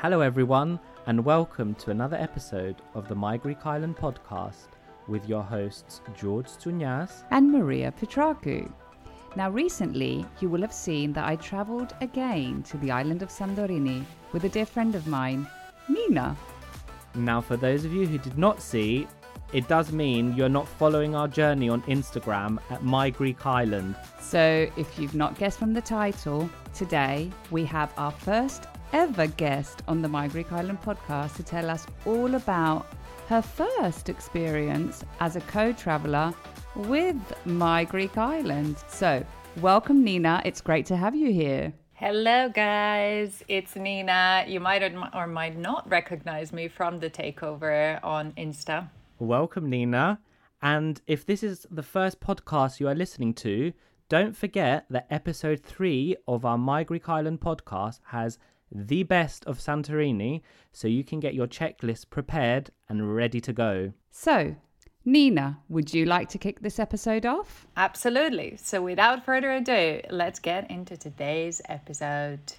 Hello everyone and welcome to another episode of the My Greek Island podcast with your hosts George Tsounyas and Maria Petrakou. Now, recently, you will have seen that I travelled again to the island of Santorini with a dear friend of mine, Nina. Now, for those of you who did not see, it does mean you're not following our journey on Instagram at My Greek Island. So, if you've not guessed from the title, today we have our first ever guest on the My Greek Island podcast to tell us all about her first experience as a co traveller with My Greek Island. So, welcome, Nina. It's great to have you here. Hello, guys. It's Nina. You might or might not recognize me from the takeover on Insta. Welcome, Nina. And if this is the first podcast you are listening to, don't forget that episode three of our My Greek Island podcast has the best of Santorini so you can get your checklist prepared and ready to go. So, Nina, would you like to kick this episode off? Absolutely. So, without further ado, let's get into today's episode.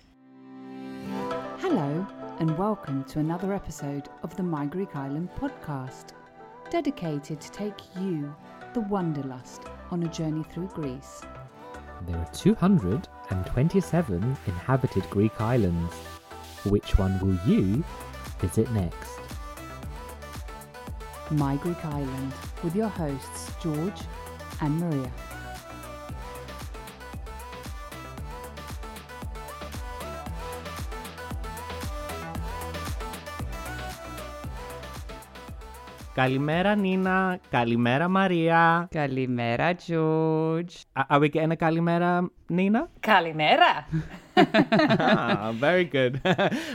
Hello, and welcome to another episode of the My Greek Island podcast, dedicated to take you, the Wanderlust, on a journey through Greece. There are 227 inhabited Greek islands. Which one will you visit next? My Greek Island with your hosts George and Maria. Kalimera Nina, Kalimera Maria. Kalimera George. Are we getting a Kalimera Nina? Kalimera. ah, very good.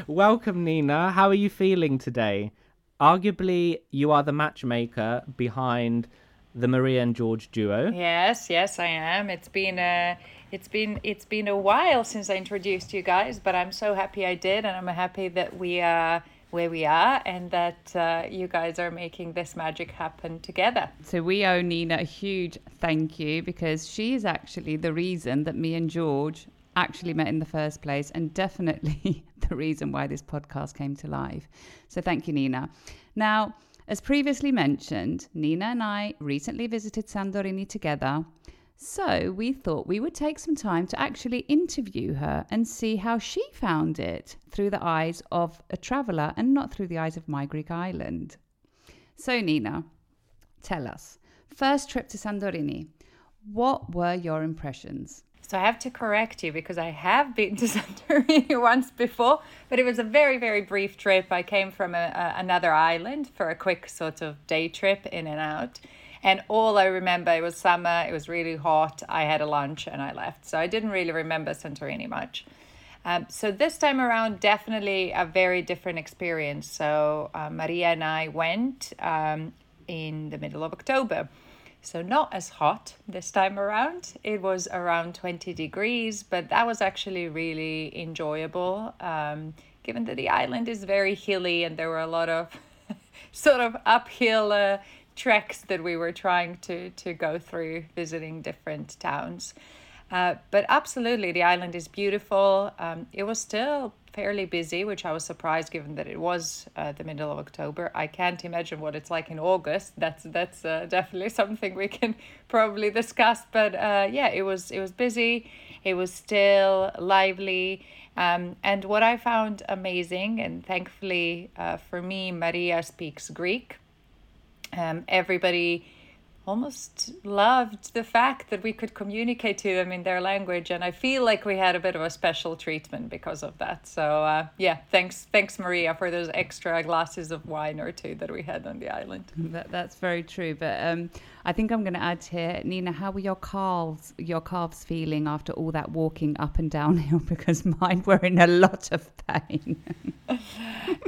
Welcome Nina. How are you feeling today? Arguably, you are the matchmaker behind the Maria and George duo. Yes, yes, I am. It's been a it's been it's been a while since I introduced you guys, but I'm so happy I did, and I'm happy that we are where we are and that uh, you guys are making this magic happen together. So we owe Nina a huge thank you because she is actually the reason that me and George actually met in the first place and definitely the reason why this podcast came to life. So thank you, Nina. Now, as previously mentioned, Nina and I recently visited Santorini together. So we thought we would take some time to actually interview her and see how she found it through the eyes of a traveller and not through the eyes of my Greek island. So, Nina, tell us first trip to Santorini, what were your impressions? So I have to correct you because I have been to Santorini once before, but it was a very, very brief trip. I came from a, a, another island for a quick sort of day trip in and out. And all I remember, it was summer, it was really hot. I had a lunch and I left. So I didn't really remember Santorini much. Um, so this time around, definitely a very different experience. So uh, Maria and I went um, in the middle of October. So, not as hot this time around. It was around 20 degrees, but that was actually really enjoyable, um, given that the island is very hilly and there were a lot of sort of uphill uh, treks that we were trying to, to go through visiting different towns. Uh, but absolutely, the island is beautiful. Um, it was still fairly busy, which I was surprised given that it was uh, the middle of October. I can't imagine what it's like in August. That's that's uh, definitely something we can probably discuss. But uh, yeah, it was it was busy. It was still lively. Um, and what I found amazing, and thankfully uh, for me, Maria speaks Greek. Um, everybody almost loved the fact that we could communicate to them in their language and i feel like we had a bit of a special treatment because of that. So uh, yeah thanks thanks maria for those extra glasses of wine or two that we had on the island. That, that's very true but um, i think i'm going to add here nina how were your calves your calves feeling after all that walking up and downhill because mine were in a lot of pain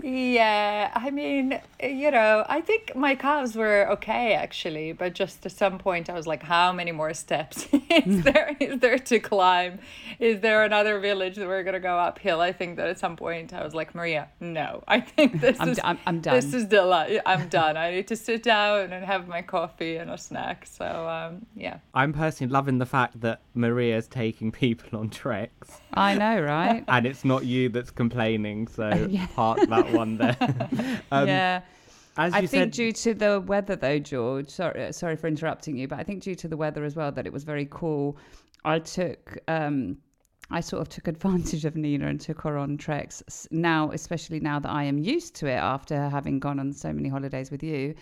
yeah i mean you know i think my calves were okay actually but just at some point I was like, how many more steps is mm. there is there to climb? Is there another village that we're gonna go uphill? I think that at some point I was like, Maria, no. I think this I'm is d- I'm, I'm done. This is the deli- I'm done. I need to sit down and have my coffee and a snack. So um, yeah. I'm personally loving the fact that Maria's taking people on treks. I know, right? and it's not you that's complaining, so yeah. park that one there. um, yeah. As I think said... due to the weather, though, George. Sorry, sorry for interrupting you, but I think due to the weather as well that it was very cool. I took. Um, I sort of took advantage of Nina and took her on treks. Now, especially now that I am used to it after having gone on so many holidays with you.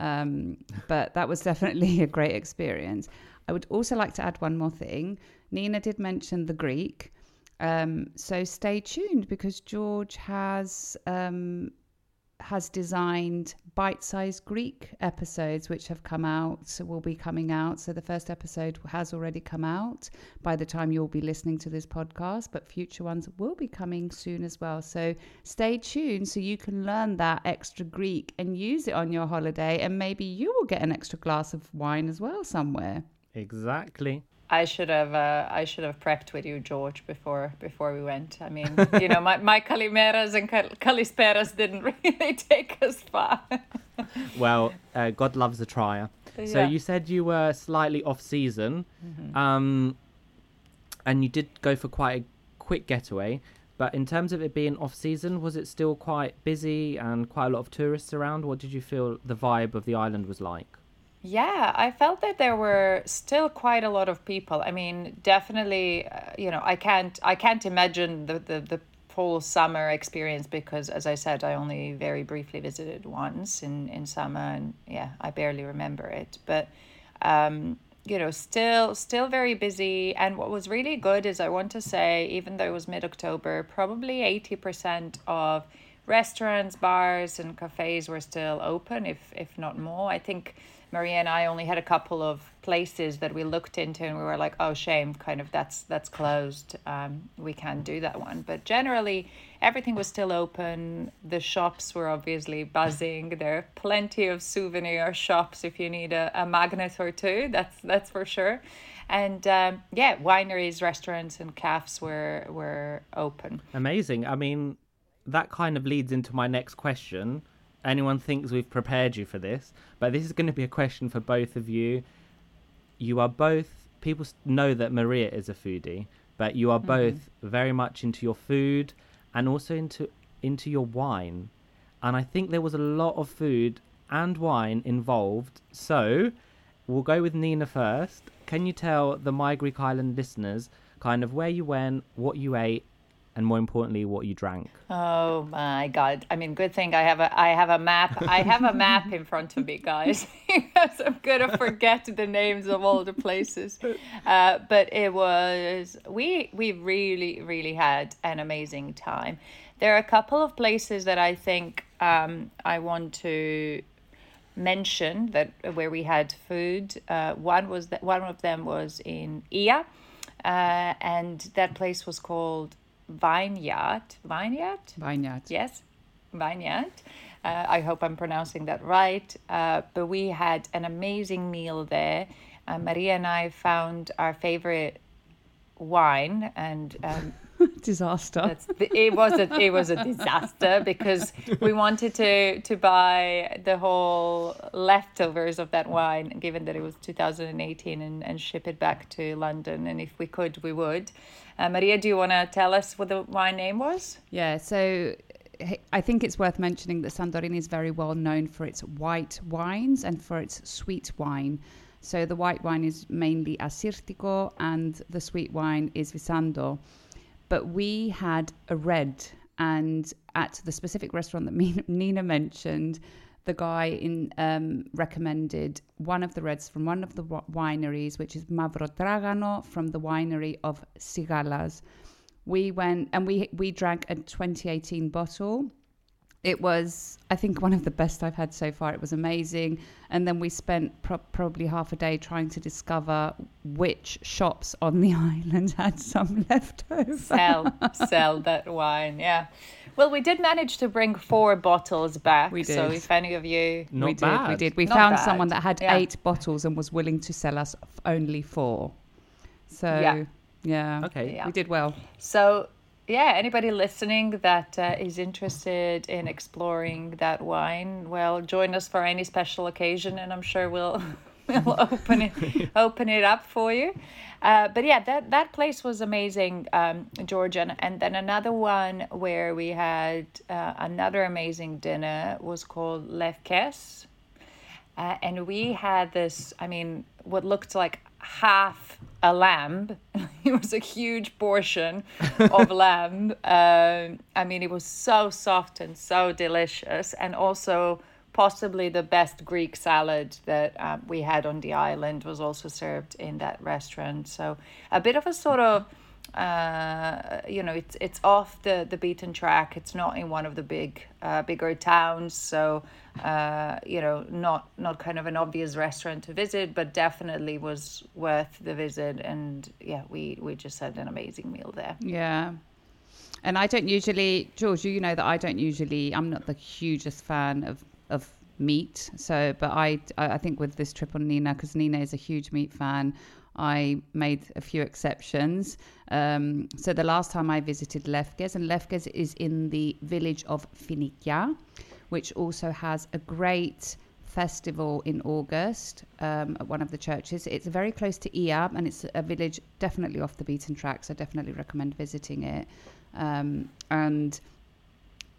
Um, but that was definitely a great experience. I would also like to add one more thing. Nina did mention the Greek. Um, so stay tuned because George has um, has designed bite-sized Greek episodes which have come out, will be coming out. So the first episode has already come out by the time you'll be listening to this podcast, but future ones will be coming soon as well. So stay tuned so you can learn that extra Greek and use it on your holiday and maybe you will get an extra glass of wine as well somewhere. Exactly. I should have uh, I should have prepped with you, George, before before we went. I mean, you know, my my Kalimeras and calisperas didn't really take us far. well, uh, God loves a trier. Yeah. So you said you were slightly off season, mm-hmm. um, and you did go for quite a quick getaway. But in terms of it being off season, was it still quite busy and quite a lot of tourists around? What did you feel the vibe of the island was like? Yeah, I felt that there were still quite a lot of people. I mean, definitely, uh, you know, I can't I can't imagine the the the full summer experience because as I said, I only very briefly visited once in in summer and yeah, I barely remember it. But um you know still still very busy and what was really good is i want to say even though it was mid-october probably 80% of restaurants bars and cafes were still open if if not more i think Maria and I only had a couple of places that we looked into and we were like, oh shame, kind of that's that's closed. Um, we can't do that one. But generally everything was still open. The shops were obviously buzzing. There are plenty of souvenir shops if you need a, a magnet or two. That's that's for sure. And um, yeah, wineries, restaurants, and cafes were were open. Amazing. I mean, that kind of leads into my next question anyone thinks we've prepared you for this, but this is going to be a question for both of you. You are both people know that Maria is a foodie, but you are mm-hmm. both very much into your food and also into into your wine. And I think there was a lot of food and wine involved. So, we'll go with Nina first. Can you tell the My Greek Island listeners kind of where you went, what you ate, and more importantly what you drank. Oh my god. I mean good thing i have a i have a map. I have a map in front of me guys. Because i'm gonna forget the names of all the places. Uh, but it was we we really really had an amazing time. There are a couple of places that i think um, i want to mention that where we had food. Uh, one was that one of them was in ia uh, and that place was called vineyard. Vineyard? Vineyard. Yes. vineyard. Uh, I hope I'm pronouncing that right. Uh, but we had an amazing meal there. Uh, Maria and I found our favorite wine, and um, Disaster. that's it was a it was a disaster because we wanted to to buy the whole leftovers of that wine, given that it was 2018, and, and ship it back to London. And if we could, we would. Uh, Maria, do you want to tell us what the wine name was? Yeah, so I think it's worth mentioning that Sandorini is very well known for its white wines and for its sweet wine. So the white wine is mainly Assyrtiko and the sweet wine is Vinsanto. But we had a red, and at the specific restaurant that Nina mentioned, the guy in um, recommended one of the reds from one of the wineries, which is Mavrotragano from the winery of Sigalas. We went and we we drank a 2018 bottle. It was, I think, one of the best I've had so far. It was amazing. And then we spent pro- probably half a day trying to discover which shops on the island had some left over. Sell, sell that wine. Yeah. Well, we did manage to bring four bottles back. We did. So if any of you, Not we bad. did. We did. We Not found bad. someone that had Yeah. eight bottles and was willing to sell us only four. So Yeah. yeah, Okay. Yeah. we did well. So, yeah, anybody listening that uh, is interested in exploring that wine, well, join us for any special occasion, and I'm sure we'll we'll open it open it up for you. Uh, but yeah, that that place was amazing, um, Georgia. And, then another one where we had uh, another amazing dinner was called Lefkes. Uh, and we had this, I mean, what looked like half a lamb. it was a huge portion of lamb. Um, I mean, it was so soft and so delicious, and also possibly the best Greek salad that um, we had on the island was also served in that restaurant. So a bit of a sort of uh, you know, it's it's off the, the beaten track. It's not in one of the big uh, bigger towns, so uh, you know, not not kind of an obvious restaurant to visit, but definitely was worth the visit. And yeah, we we just had an amazing meal there. Yeah. And I don't usually, George, you know that I don't usually, I'm not the hugest fan of, of meat. So, but I, I think with this trip on Nina, because Nina is a huge meat fan, I made a few exceptions. Um, so the last time I visited Lefkes, and Lefkes is in the village of Finikia, which also has a great festival in August um, at one of the churches. It's very close to Iab, and it's a village definitely off the beaten track. So definitely recommend visiting it. Um, and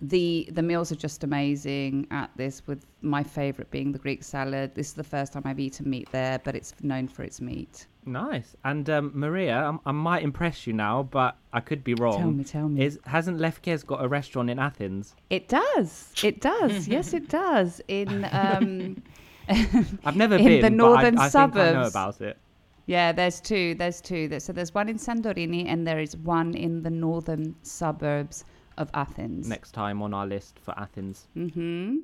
the the meals are just amazing at this. With my favorite being the Greek salad. This is the first time I've eaten meat there, but it's known for its meat. Nice. And um, Maria, I, I might impress you now, but I could be wrong. Tell me, tell me. Is hasn't Lefkes got a restaurant in Athens? It does. It does. yes, it does. In um, I've never been In been, the but northern I, I think I know suburbs. about it. Yeah, there's two. There's two. So there's one in Santorini and there is one in the northern suburbs of Athens. Next time on our list for Athens. Mm-hmm.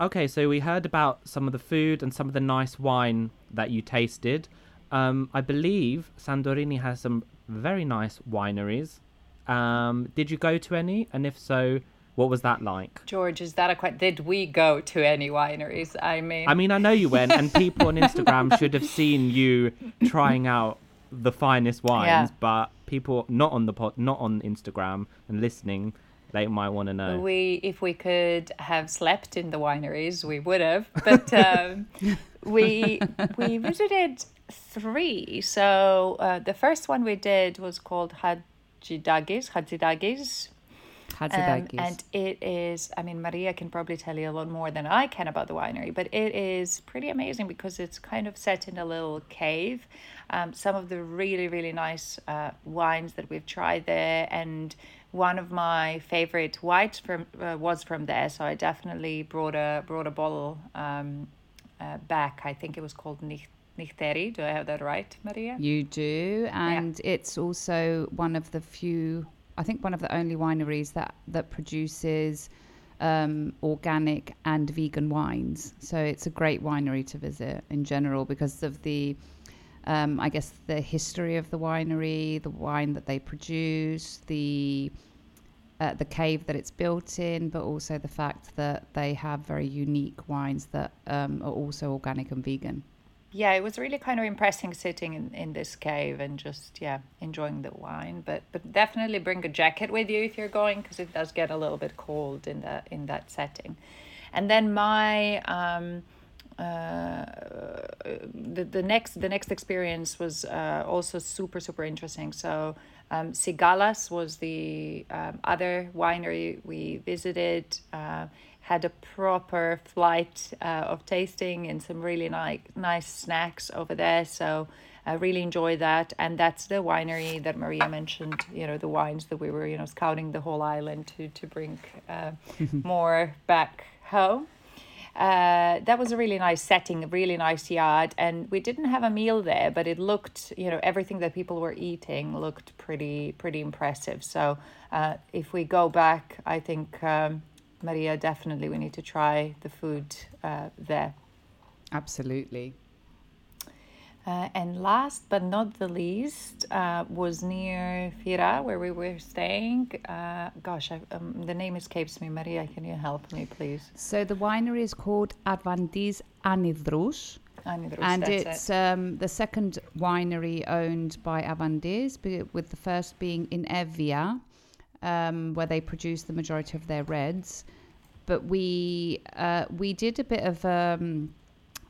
Okay, so we heard about some of the food and some of the nice wine that you tasted. Um, I believe Santorini has some very nice wineries. Um, did you go to any? And if so, what was that like? George, is that a question? Did we go to any wineries? I mean, I mean, I know you went, and people on Instagram should have seen you trying out the finest wines, Yeah. but people not on the pod, not on Instagram and listening, they might want to know. We, if we could have slept in the wineries, we would have. But um, we we visited three. So uh, the first one we did was called Hatzidakis. Hatzidakis. Um, and it is, I mean, Maria can probably tell you a lot more than I can about the winery, but it is pretty amazing because it's kind of set in a little cave. Um, some of the really, really nice uh, wines that we've tried there, and one of my favorite whites from uh, was from there. So I definitely brought a brought a bottle um, uh, back. I think it was called Nich- Nykteri. Do I have that right, Maria? You do, and it's also one of the few, I think, one of the only wineries that that produces um, organic and vegan wines. So it's a great winery to visit in general because of the, um, I guess, the history of the winery, the wine that they produce, the uh, the cave that it's built in, but also the fact that they have very unique wines that um, are also organic and vegan. Yeah, it was really kind of impressing sitting in, in this cave and just yeah enjoying the wine. But but definitely bring a jacket with you if you're going because it does get a little bit cold in that in that setting. And then my um, uh, the, the next the next experience was uh, also super super interesting. So um, Sigalas was the um, other winery we visited. Uh, had a proper flight uh, of tasting and some really nice nice snacks over there. So I really enjoyed that. And that's the winery that Maria mentioned. You know the wines that we were you know scouting the whole island to to bring uh, more back home. Uh, that was a really nice setting, a really nice yard, and we didn't have a meal there, but it looked, you know, everything that people were eating looked pretty, pretty impressive. So, uh, if we go back, I think um, Maria, definitely we need to try the food uh, there. Absolutely. Uh, and last but not the least uh, was near Fira, where we were staying. Uh, gosh, I, um, the name escapes me. Maria, can you help me, please? So the winery is called Avantis Anhydrous. Anidrous, and it's it. um, the second winery owned by Avantis, with the first being in Evia, um, where they produce the majority of their reds. But we uh, we did a bit of um,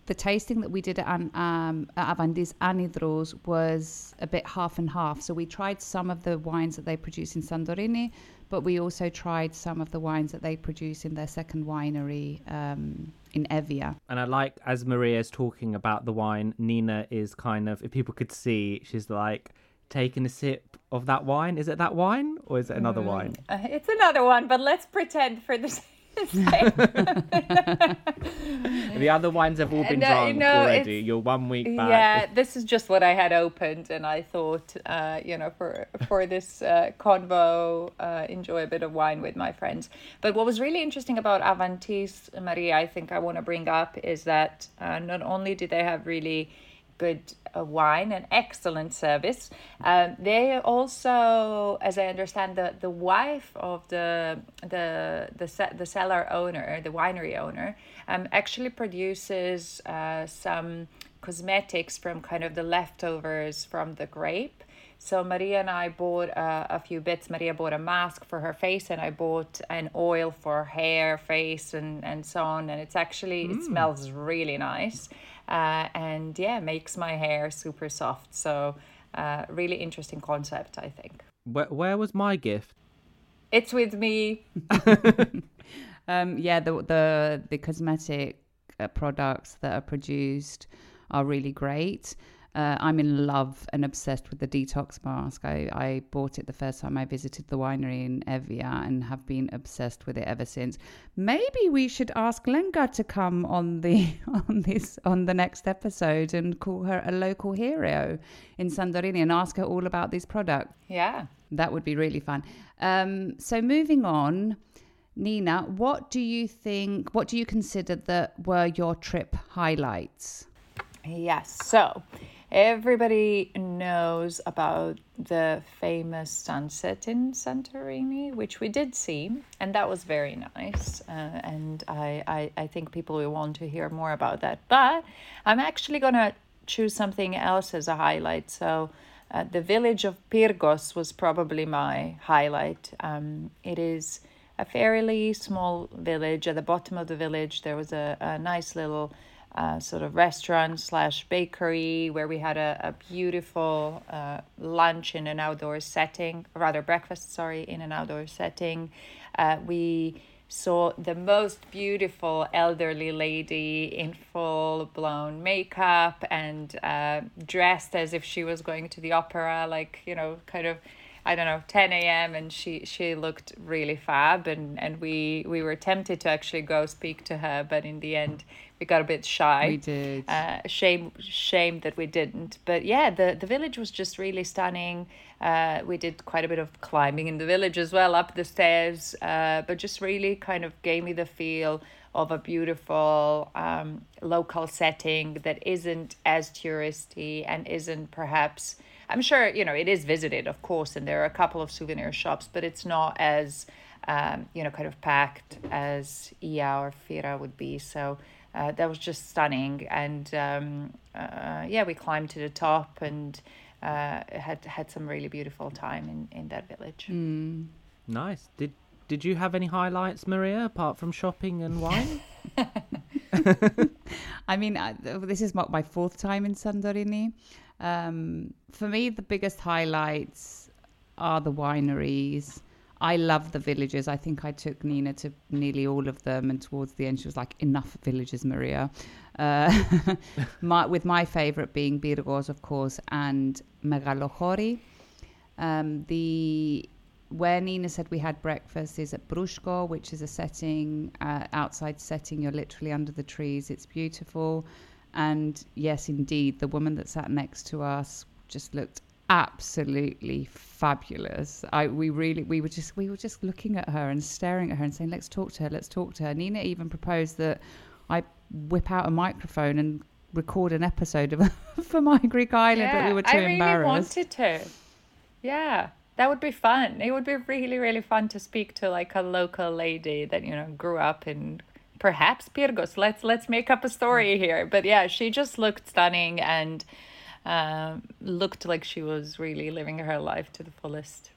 the tasting that we did at, An- um, at Avantis Anhydrous was a bit half and half. So we tried some of the wines that they produce in Santorini, but we also tried some of the wines that they produce in their second winery um, in Evia. And I like as Maria is talking about the wine, Nina is kind of if people could see, she's like taking a sip of that wine. Is it that wine or is it another wine? Uh, it's another one, but let's pretend for the sake. The other wines have all been uh, drunk know, already. You're one week back. Yeah, this is just what I had opened, and I thought, uh, you know, for for this uh, convo, uh, enjoy a bit of wine with my friends. But what was really interesting about Avantis, Maria, I think I want to bring up is that uh, not only do they have really good uh, wine and excellent service. Um, they also, as I understand, the, the wife of the the the the cellar owner, the winery owner, um, actually produces uh, some cosmetics from kind of the leftovers from the grape. So Maria and I bought uh, a few bits. Maria bought a mask for her face, and I bought an oil for hair, face, and and so on. And it's actually it smells really nice, uh, and yeah, makes my hair super soft. So uh, really interesting concept, I think. Where, where was my gift? It's with me. Um, yeah, the the the cosmetic uh, products that are produced are really great. Uh, I'm in love and obsessed with the detox mask. I, I bought it the first time I visited the winery in Evia and have been obsessed with it ever since. Maybe we should ask Lenga to come on the on this on the next episode and call her a local hero in Santorini and ask her all about this product. Yeah. That would be really fun. Um, so moving on, Nina, what do you think? What do you consider that were your trip highlights? Yes. So everybody knows about the famous sunset in Santorini, which we did see, and that was very nice. Uh, and I, I, I think people will want to hear more about that. But I'm actually going to choose something else as a highlight. So uh, the village of Pyrgos was probably my highlight. Um, it is a fairly small village. At the bottom of the village, there was a, a nice little uh, sort of restaurant slash bakery where we had a, a beautiful uh, lunch in an outdoor setting, rather breakfast, sorry, in an outdoor setting. Uh, we saw the most beautiful elderly lady in full blown makeup and uh, dressed as if she was going to the opera, like, you know, kind of. I don't know, 10 a.m. and she she looked really fab and and we we were tempted to actually go speak to her, but in the end we got a bit shy. We did. Uh, shame shame that we didn't. But yeah, the the village was just really stunning. Uh, we did quite a bit of climbing in the village as well, up the stairs. Uh, but just really kind of gave me the feel of a beautiful um, local setting that isn't as touristy and isn't perhaps I'm sure you know it is visited, of course, and there are a couple of souvenir shops, but it's not as um, you know kind of packed as Ia or Fira would be. So uh, that was just stunning, and um, uh, yeah, we climbed to the top and uh, had had some really beautiful time in in that village. Mm. Nice. Did did you have any highlights, Maria, apart from shopping and wine? I mean, I, this is my, my fourth time in Santorini. Um, for me, the biggest highlights are the wineries. I love the villages. I think I took Nina to nearly all of them, and towards the end, she was like, "Enough villages, Maria." Uh, my, with my favorite being Pyrgos, of course, and Megalochori. Um, the where Nina said we had breakfast is at Prushko, which is a setting, uh, outside setting. You're literally under the trees. It's beautiful. And yes, indeed, the woman that sat next to us just looked absolutely fabulous. I we really we were just we were just looking at her and staring at her and saying, "Let's talk to her. Let's talk to her." Nina even proposed that I whip out a microphone and record an episode of for my Greek island, but we were too I really embarrassed. wanted to. Yeah, that would be fun. It would be really, really fun to speak to like a local lady that you know grew up in perhaps Pyrgos. Let's let's make up a story here. But yeah, she just looked stunning and um, looked like she was really living her life to the fullest.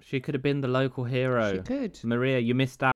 She could have been the local hero. She could. Maria, you missed out.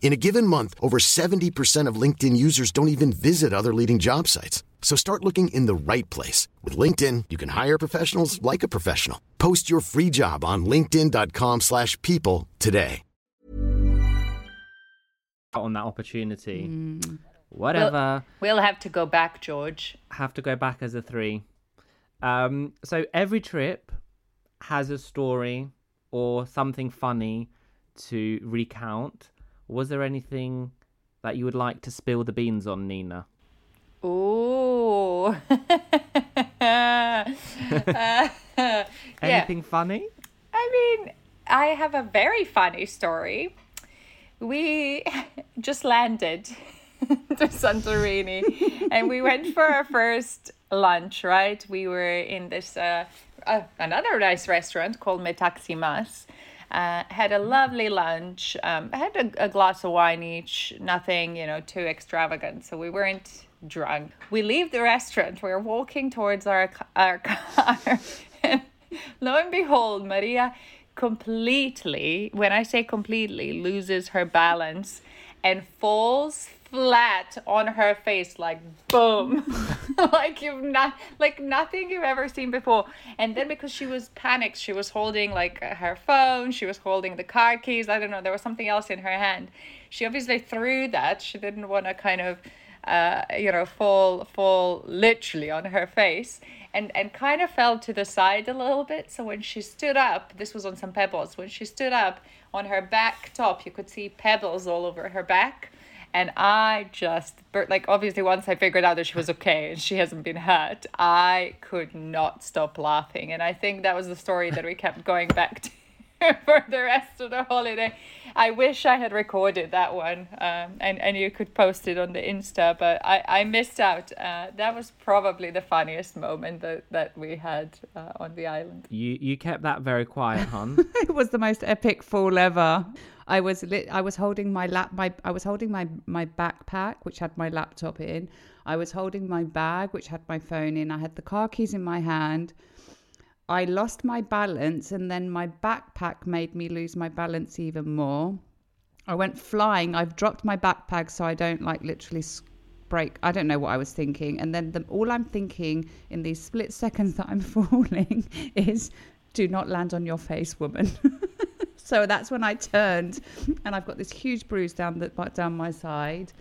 In a given month, over 70% of LinkedIn users don't even visit other leading job sites. So start looking in the right place. With LinkedIn, you can hire professionals like a professional. Post your free job on linkedin.com slash people today. on that opportunity. Mm. Whatever. We'll have to go back, George. Have to go back as a three. Um, so every trip has a story or something funny to recount. Was there anything that you would like to spill the beans on, Nina? Oh. Uh, yeah. Anything funny? I mean, I have a very funny story. We just landed to Santorini and we went for our first lunch, right? We were in this uh, uh, another nice restaurant called Metaxy Mas. Uh, had a lovely lunch. Um, had a, a glass of wine each. Nothing, you know, too extravagant. So we weren't drunk. We leave the restaurant. We're walking towards our our car, and lo and behold, Maria completely, when I say completely, loses her balance and falls flat on her face like boom. Like you've not like nothing you've ever seen before. And then because she was panicked she was holding like her phone she was holding the car keys i don't know there was something else in her hand. She obviously threw that. She didn't want to kind of uh, you know fall fall literally on her face and and kind of fell to the side a little bit. So when she stood up this was on some pebbles when she stood up on her back top you could see pebbles all over her back and I just bur- like obviously once I figured out that she was okay and she hasn't been hurt, I could not stop laughing, and I think that was the story that we kept going back to for the rest of the holiday. I wish I had recorded that one, um, and and you could post it on the Insta, but I I missed out. Uh, that was probably the funniest moment that that we had uh, on the island. You you kept that very quiet, hon. it was the most epic fall ever. I was I was holding my lap my I was holding my my backpack which had my laptop in. I was holding my bag which had my phone in. I had the car keys in my hand. I lost my balance and then my backpack made me lose my balance even more. I went flying. I've dropped my backpack so I don't like literally break. I don't know what I was thinking. And then the, all I'm thinking in these split seconds that I'm falling is, do not land on your face, woman. so that's when I turned, and I've got this huge bruise down the down my side.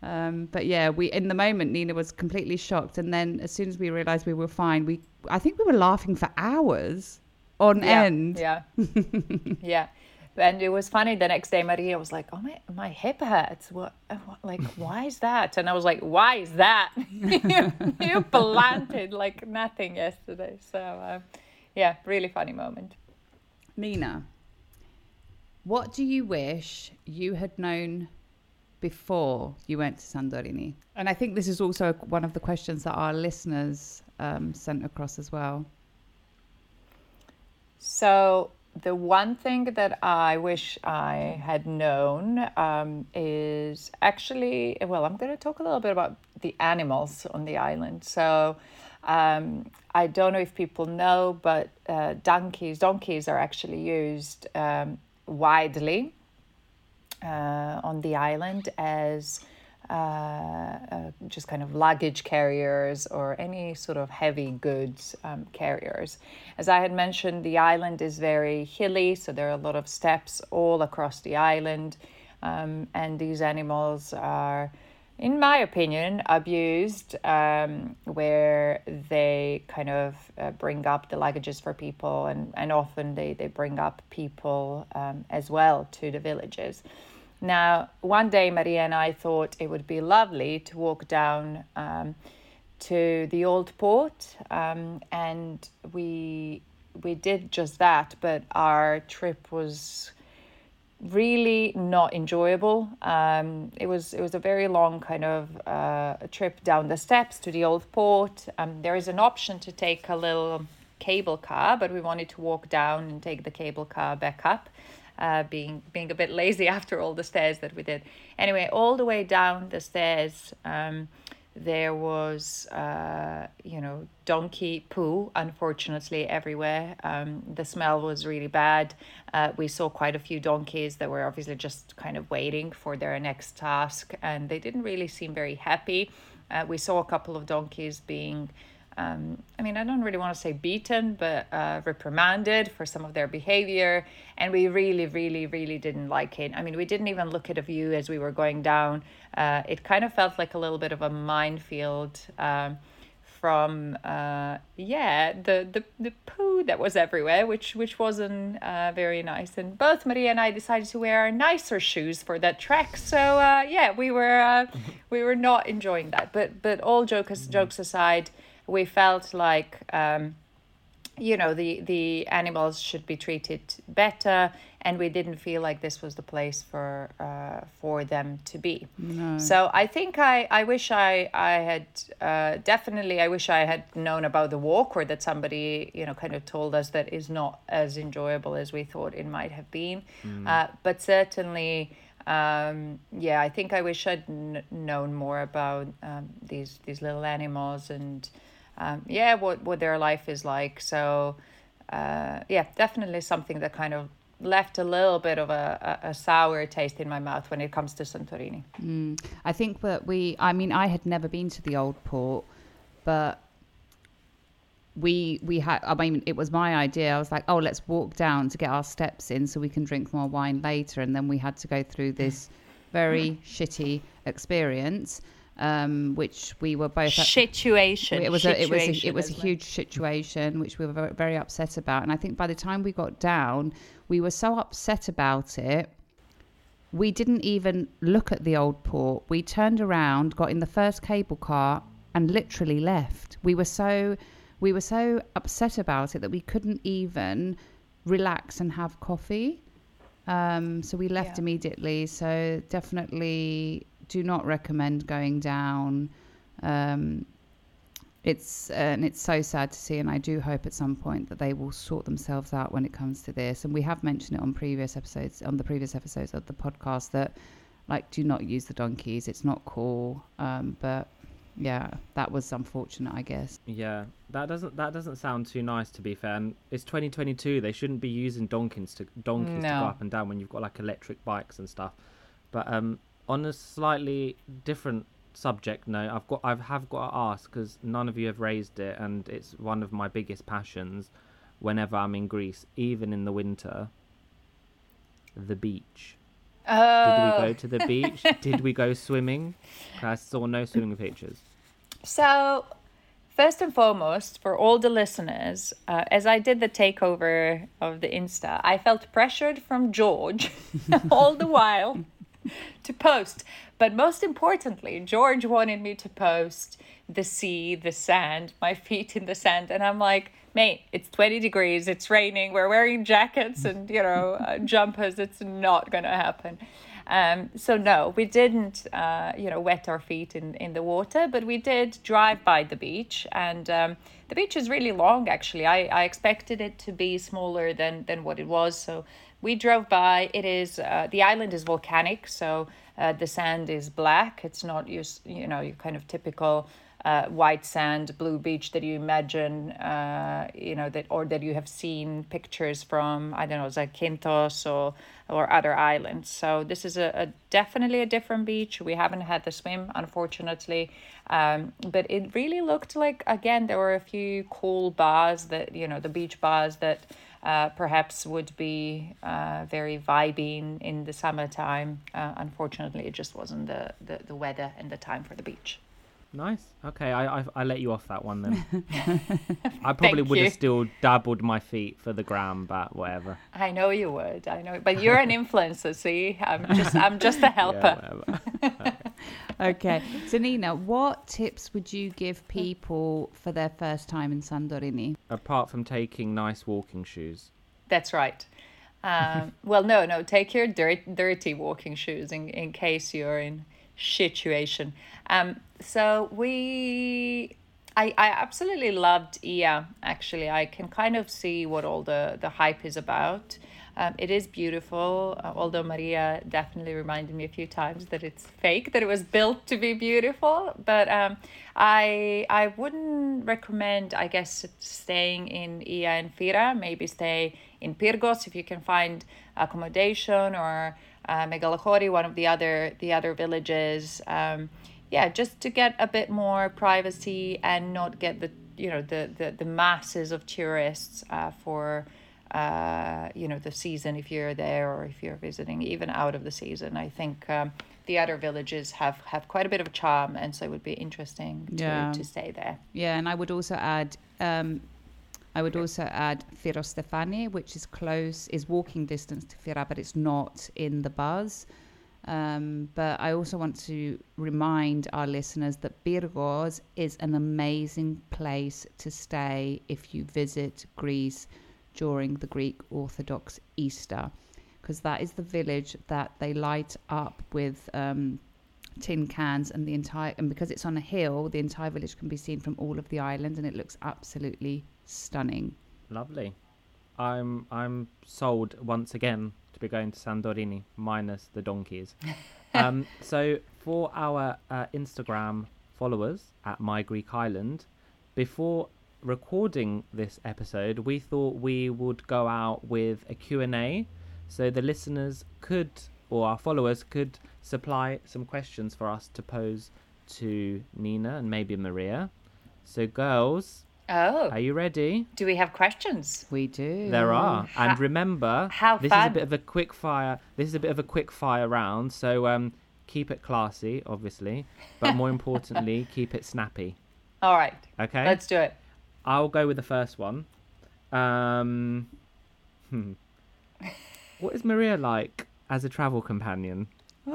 Um, but yeah, we in the moment Nina was completely shocked, and then as soon as we realised we were fine, we I think we were laughing for hours on yeah, end. Yeah, yeah. And it was funny. The next day, Maria was like, "Oh my, my hip hurts. What, what like, why is that?" And I was like, "Why is that? you, you planted like nothing yesterday." So, um, yeah, really funny moment. Nina, what do you wish you had known before you went to Santorini? And I think this is also one of the questions that our listeners um, sent across as well. So, the one thing that I wish I had known um, is actually, well, I'm going to talk a little bit about the animals on the island. So, um, I don't know if people know, but uh, donkeys, donkeys are actually used um, widely uh, on the island as uh, uh, just kind of luggage carriers or any sort of heavy goods um, carriers. As I had mentioned, the island is very hilly, so there are a lot of steps all across the island, um, and these animals are in my opinion, abused, um, where they kind of uh, bring up the luggages for people, and, and often they, they bring up people um, as well to the villages. Now, one day, Maria and I thought it would be lovely to walk down um, to the old port, um, and we we did just that. But our trip was really not enjoyable. Um, it was it was a very long kind of uh, trip down the steps to the old port. Um, there is an option to take a little cable car, but we wanted to walk down and take the cable car back up. Uh, being being a bit lazy after all the stairs that we did. Anyway, all the way down the stairs. Um, there was, uh, you know, donkey poo, unfortunately, everywhere. Um, the smell was really bad. Uh, we saw quite a few donkeys that were obviously just kind of waiting for their next task, and they didn't really seem very happy. Uh, we saw a couple of donkeys being um, I mean, I don't really want to say beaten, but uh, reprimanded for some of their behavior. And we really, really, really didn't like it. I mean, we didn't even look at a view as we were going down. Uh, it kind of felt like a little bit of a minefield um, from, uh, yeah, the, the, the poo that was everywhere, which, which wasn't uh, very nice. And both Maria and I decided to wear nicer shoes for that trek. So, uh, yeah, we were, uh, we were not enjoying that. But, but all jokes, jokes aside, we felt like um, you know the the animals should be treated better and we didn't feel like this was the place for uh, for them to be no. so i think i i wish i i had uh, definitely i wish i had known about the walk or that somebody you know kind of told us that is not as enjoyable as we thought it might have been mm. uh, but certainly um, yeah i think i wish i'd n- known more about um, these these little animals and um, yeah, what what their life is like. So uh, yeah, definitely something that kind of left a little bit of a, a, a, sour taste in my mouth when it comes to Santorini. Mm. I think that we, I mean, I had never been to the old port, but we we had i mean it was my idea i was like oh let's walk down to get our steps in so we can drink more wine later and then we had to go through this very shitty experience um, which we were both situation. It was situation a, it was a, it was a huge situation which we were very, very upset about, and I think by the time we got down, we were so upset about it. We didn't even look at the old port. We turned around, got in the first cable car, and literally left. We were so we were so upset about it that we couldn't even relax and have coffee. Um, so we left yeah. immediately. So definitely do not recommend going down. Um, it's and it's so sad to see, and I do hope at some point that they will sort themselves out when it comes to this. And we have mentioned it on previous episodes, on the previous episodes of the podcast, that like do not use the donkeys. It's not cool. Um, but yeah, that was unfortunate, I guess. Yeah, that doesn't that doesn't sound too nice to be fair. And it's 2022. They shouldn't be using donkeys to donkeys no. to go up and down when you've got like electric bikes and stuff. But um, on a slightly different subject note, I've got I've have got to ask because none of you have raised it, and it's one of my biggest passions. Whenever I'm in Greece, even in the winter, the beach. Oh. Did Oh. we go to the beach? Did we go swimming? I saw no swimming pictures. So, first and foremost, for all the listeners, uh, as I did the takeover of the Insta, I felt pressured from George all the while to post. But most importantly, George wanted me to post the sea, the sand, my feet in the sand. And I'm like, mate, it's 20 degrees, it's raining, we're wearing jackets and, you know, uh, jumpers. It's not going to happen. Um, so no, we didn't, uh, you know, wet our feet in, in the water, but we did drive by the beach, and um, the beach is really long. Actually, I, I expected it to be smaller than than what it was. So we drove by. It is uh, the island is volcanic, so uh, the sand is black. It's not you you know your kind of typical uh, white sand, blue beach that you imagine, uh, you know, that or that you have seen pictures from, I don't know, Zakynthos or or other islands. So this is a, a definitely a different beach. We haven't had the swim, unfortunately, um, but it really looked like again there were a few cool bars that you know the beach bars that. Uh, perhaps would be uh, very vibing in, the summertime. Uh, unfortunately, it just wasn't the, the, the weather and the time for the beach. Nice. Okay, I I, I let you off that one then. I probably Thank would you. have still dabbled my feet for the gram, but whatever. I know you would. I know, but you're an influencer. See, I'm just I'm just a helper. Yeah, whatever. Okay. So, Nina, what tips would you give people for their first time in Santorini? Apart from taking nice walking shoes. That's right. Um, well, no, no. Take your dirt, dirty walking shoes in in case you're in situation. Um, so we. I, I absolutely loved Ia. Actually, I can kind of see what all the, the hype is about. Um, it is beautiful, uh, although Maria definitely reminded me a few times that it's fake, that it was built to be beautiful. But um, I I wouldn't recommend, I guess, staying in Ia and Fira. Maybe stay in Pyrgos if you can find accommodation, or uh, Megalochori, one of the other the other villages. Um, yeah, just to get a bit more privacy and not get the you know the the, the masses of tourists uh, for uh, you know the season if you're there or if you're visiting even out of the season. I think um, the other villages have have quite a bit of charm, and so it would be interesting to, Yeah. to stay there. Yeah, and I would also add, um, I would also add Firostefani, which is close, is walking distance to Fira, but it's not in the buzz. Um, but I also want to remind our listeners that Pyrgos is an amazing place to stay if you visit Greece during the Greek Orthodox Easter, because that is the village that they light up with. Um, tin cans and the entire and because it's on a hill the entire village can be seen from all of the islands and it looks absolutely stunning Lovely. I'm I'm sold once again to be going to Santorini minus the donkeys. um, so for our uh, Instagram followers at My Greek Island, before recording this episode, we thought we would go out with a Q&A so the listeners could or our followers could supply some questions for us to pose to Nina and maybe Maria. So girls, Oh, are you ready? do we have questions? we do There are, and remember, how this is a bit of a quick fire. This is a bit of a quick fire round, so um, keep it classy, obviously, but more importantly, keep it snappy. All right, Okay, let's do it. I'll go with the first one. Um, hmm. What is Maria like as a travel companion?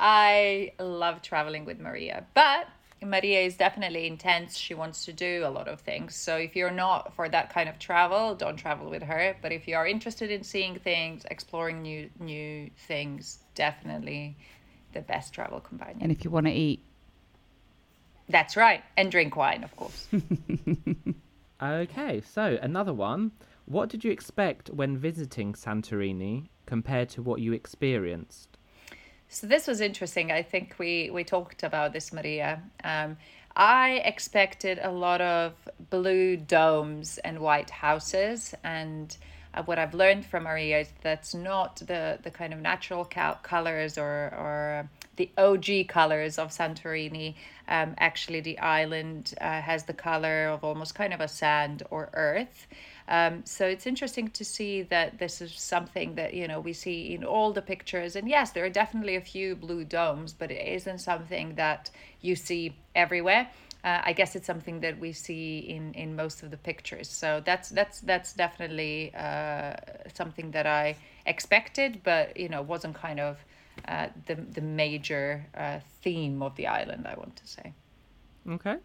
I love traveling with Maria, but Maria is definitely intense. She wants to do a lot of things. So if you're not for that kind of travel, don't travel with her. But if you are interested in seeing things, exploring new new things, definitely the best travel companion. and if you want to eat That's right, and drink wine, of course. Okay, so another one. What did you expect when visiting Santorini compared to what you experienced? So this was interesting. I think we we talked about this, Maria. Um, I expected a lot of blue domes and white houses, and uh, what I've learned from Maria is that's not the the kind of natural colors or or the OG colors of Santorini. Um, actually, the island uh, has the color of almost kind of a sand or earth. Um, so it's interesting to see that this is something that you know we see in all the pictures. And yes, there are definitely a few blue domes, but it isn't something that you see everywhere. Uh, I guess it's something that we see in in most of the pictures. So that's that's that's definitely uh, something that I expected, but you know wasn't kind of uh, the the major uh, theme of the island. I want to say. Okay.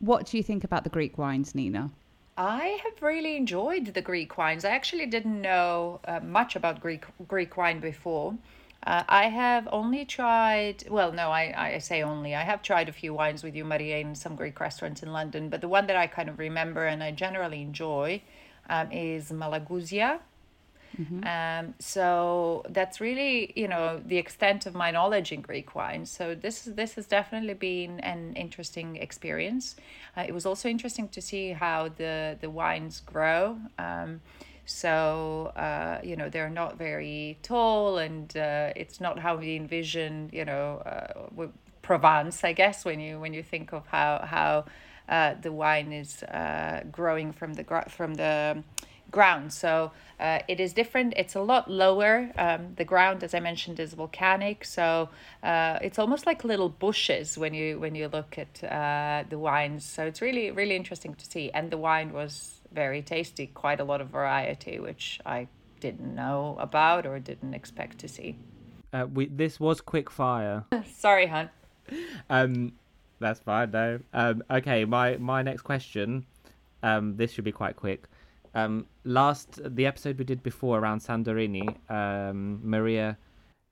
What do you think about the Greek wines, Nina? I have really enjoyed the Greek wines. I actually didn't know uh, much about Greek Greek wine before. Uh, I have only tried, well, no, I, I say only. I have tried a few wines with you, Maria, in some Greek restaurants in London, but the one that I kind of remember and I generally enjoy um, is Malagousia. Mm-hmm. Um, so that's really, you know, the extent of my knowledge in Greek wine. So this this has definitely been an interesting experience. Uh, it was also interesting to see how the the wines grow. Um, so uh, you know they're not very tall, and uh, it's not how we envision, you know, uh, Provence, I guess, when you when you think of how how uh, the wine is uh, growing from the from the ground. So uh, it is different. It's a lot lower. Um, the ground, as I mentioned, is volcanic, so uh, it's almost like little bushes when you when you look at uh, the wines. So it's really really interesting to see. And the wine was very tasty. Quite a lot of variety, which I didn't know about or didn't expect to see. Uh, we this was quick fire. Sorry, hun. Um, that's fine though. Um, okay, my my next question. Um, this should be quite quick. Um, last the episode we did before around Santorini, um, Maria,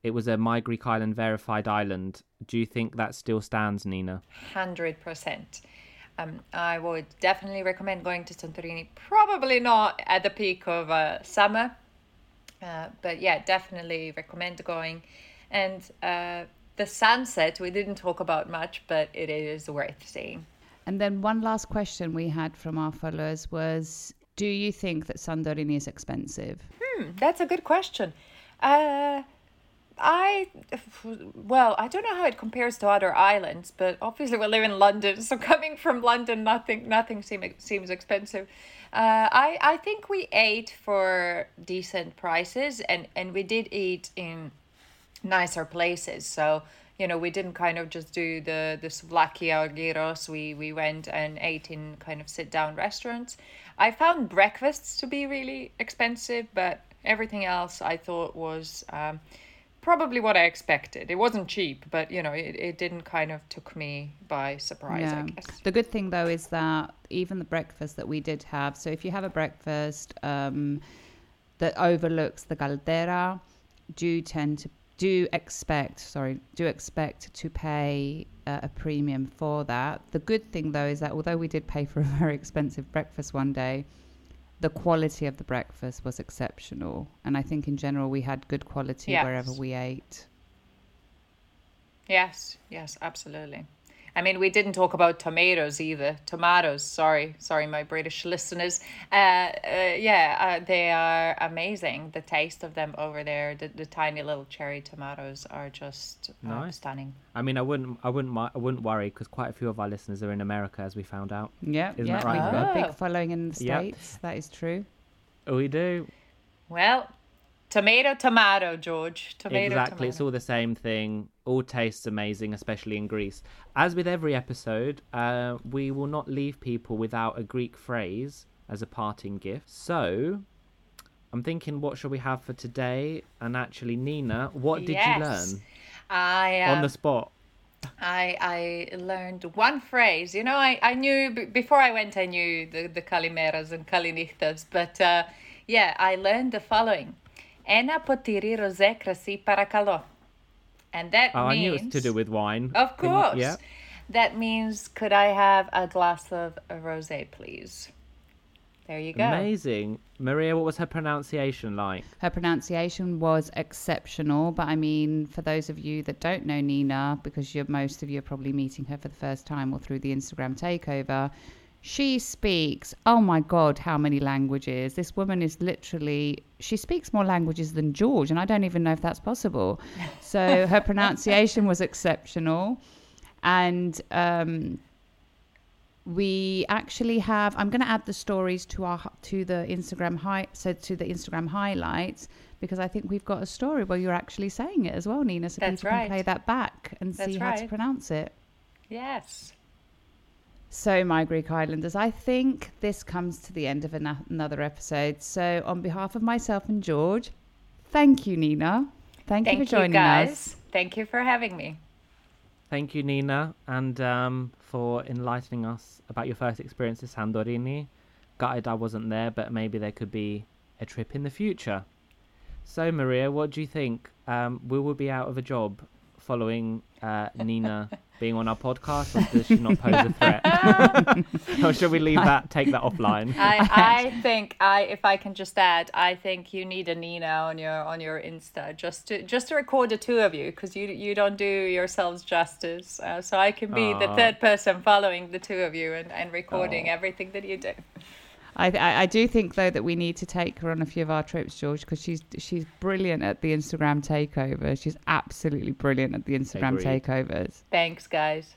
it was a My Greek Island verified island. Do you think that still stands, Nina? Hundred percent. Um, I would definitely recommend going to Santorini. Probably not at the peak of uh, summer, uh, but yeah, definitely recommend going. And uh, the sunset we didn't talk about much, but it is worth seeing. And then one last question we had from our followers was do you think that Santorini is expensive? Hmm, that's a good question. Uh, I well, I don't know how it compares to other islands, but obviously we live in London, so coming from London, nothing nothing seem, seems expensive. Uh, I I think we ate for decent prices, and and we did eat in nicer places. So you know, we didn't kind of just do the the souvlaki or gyros. We we went and ate in kind of sit down restaurants. I found breakfasts to be really expensive, but everything else I thought was um, probably what I expected. It wasn't cheap, but you know, it, it didn't kind of took me by surprise, yeah. I guess. The good thing though is that even the breakfast that we did have, so if you have a breakfast um, that overlooks the caldera, do tend to do expect, sorry, do expect to pay uh, a premium for that. The good thing though is that although we did pay for a very expensive breakfast one day, the quality of the breakfast was exceptional. And I think in general we had good quality yes. wherever we ate. Yes, yes, absolutely. I mean, we didn't talk about tomatoes either. Tomatoes, sorry, sorry, my British listeners. Uh, uh, yeah, uh, they are amazing. The taste of them over there, the, the tiny little cherry tomatoes are just uh, nice. stunning. I mean, I wouldn't, I wouldn't, I wouldn't worry because quite a few of our listeners are in America, as we found out. Yeah, isn't yeah, that right? We've got a big following in the states. Yep. That is true. We do. Well, Tomato, tomato, George. Tomato, exactly. Tomato. It's all the same thing. All tastes amazing, especially in Greece. As with every episode, uh, we will not leave people without a Greek phrase as a parting gift. So, I'm thinking, what shall we have for today? And actually, Nina, what did yes. you learn? I um, on the spot. I I learned one phrase. You know, I I knew before I went. I knew the the kalimeras and kalinichtas, but uh, yeah, I learned the following. Ena potiri rose krasi parakalo. And that oh, means... I knew it was to do with wine. Of course. Yeah. That means, could I have a glass of rosé, please? There you go. Amazing. Maria, what was her pronunciation like? Her pronunciation was exceptional, but I mean, for those of you that don't know Nina, because most of you are probably meeting her for the first time or through the Instagram takeover, she speaks, oh my God, how many languages. This woman is literally, she speaks more languages than George, and I don't even know if that's possible. So her pronunciation was exceptional. And um, we actually have, I'm going to add the stories to our, to the Instagram high, so to the Instagram highlights, because I think we've got a story where you're actually saying it as well, Nina. So That's people right. can play that back and That's see how to pronounce it. Yes. So, my Greek Islanders, I think this comes to the end of ano- another episode. So, on behalf of myself and George, thank you, Nina. Thank, Thank you for joining guys. us. Thank you for having me. Thank you, Nina, and um, for enlightening us about your first experience to Sandorini. Gutted I wasn't there, but maybe there could be a trip in the future. So, Maria, what do you think? Um, we will be out of a job following uh, Nina being on our podcast, or does she not pose a threat? or should we leave that, take that offline? I, I think I if I can just add, I think you need a Nina on your on your Insta just to just to record the two of you because you you don't do yourselves justice. Uh, so I can be the third person following the two of you and, and recording Aw. everything that you do. I, I, I do think though that we need to take her on a few of our trips, George, because she's she's brilliant at the Instagram takeover. She's absolutely brilliant at the Instagram Agreed. takeovers. Thanks, guys.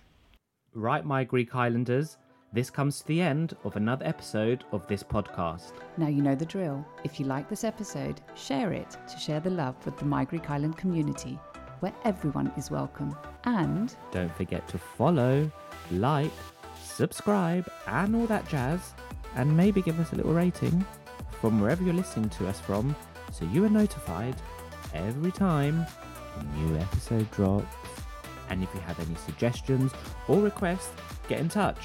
Right, my Greek Islanders, this comes to the end of another episode of this podcast. Now you know the drill. If you like this episode, share it to share the love with the My Greek Island community, where everyone is welcome. And Don't forget to follow, like, subscribe, and all that jazz. And maybe give us a little rating from wherever you're listening to us from so you are notified every time a new episode drops. And if you have any suggestions or requests, get in touch.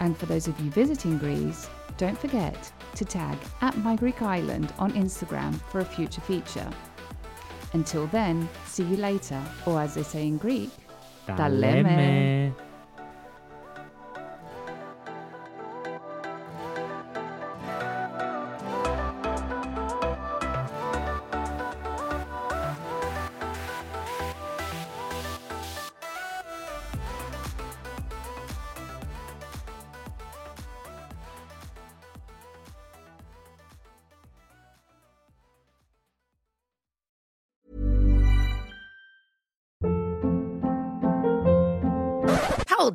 And for those of you visiting Greece, don't forget to tag at My Greek Island on Instagram for a future feature. Until then, see you later, or as they say in Greek, Ta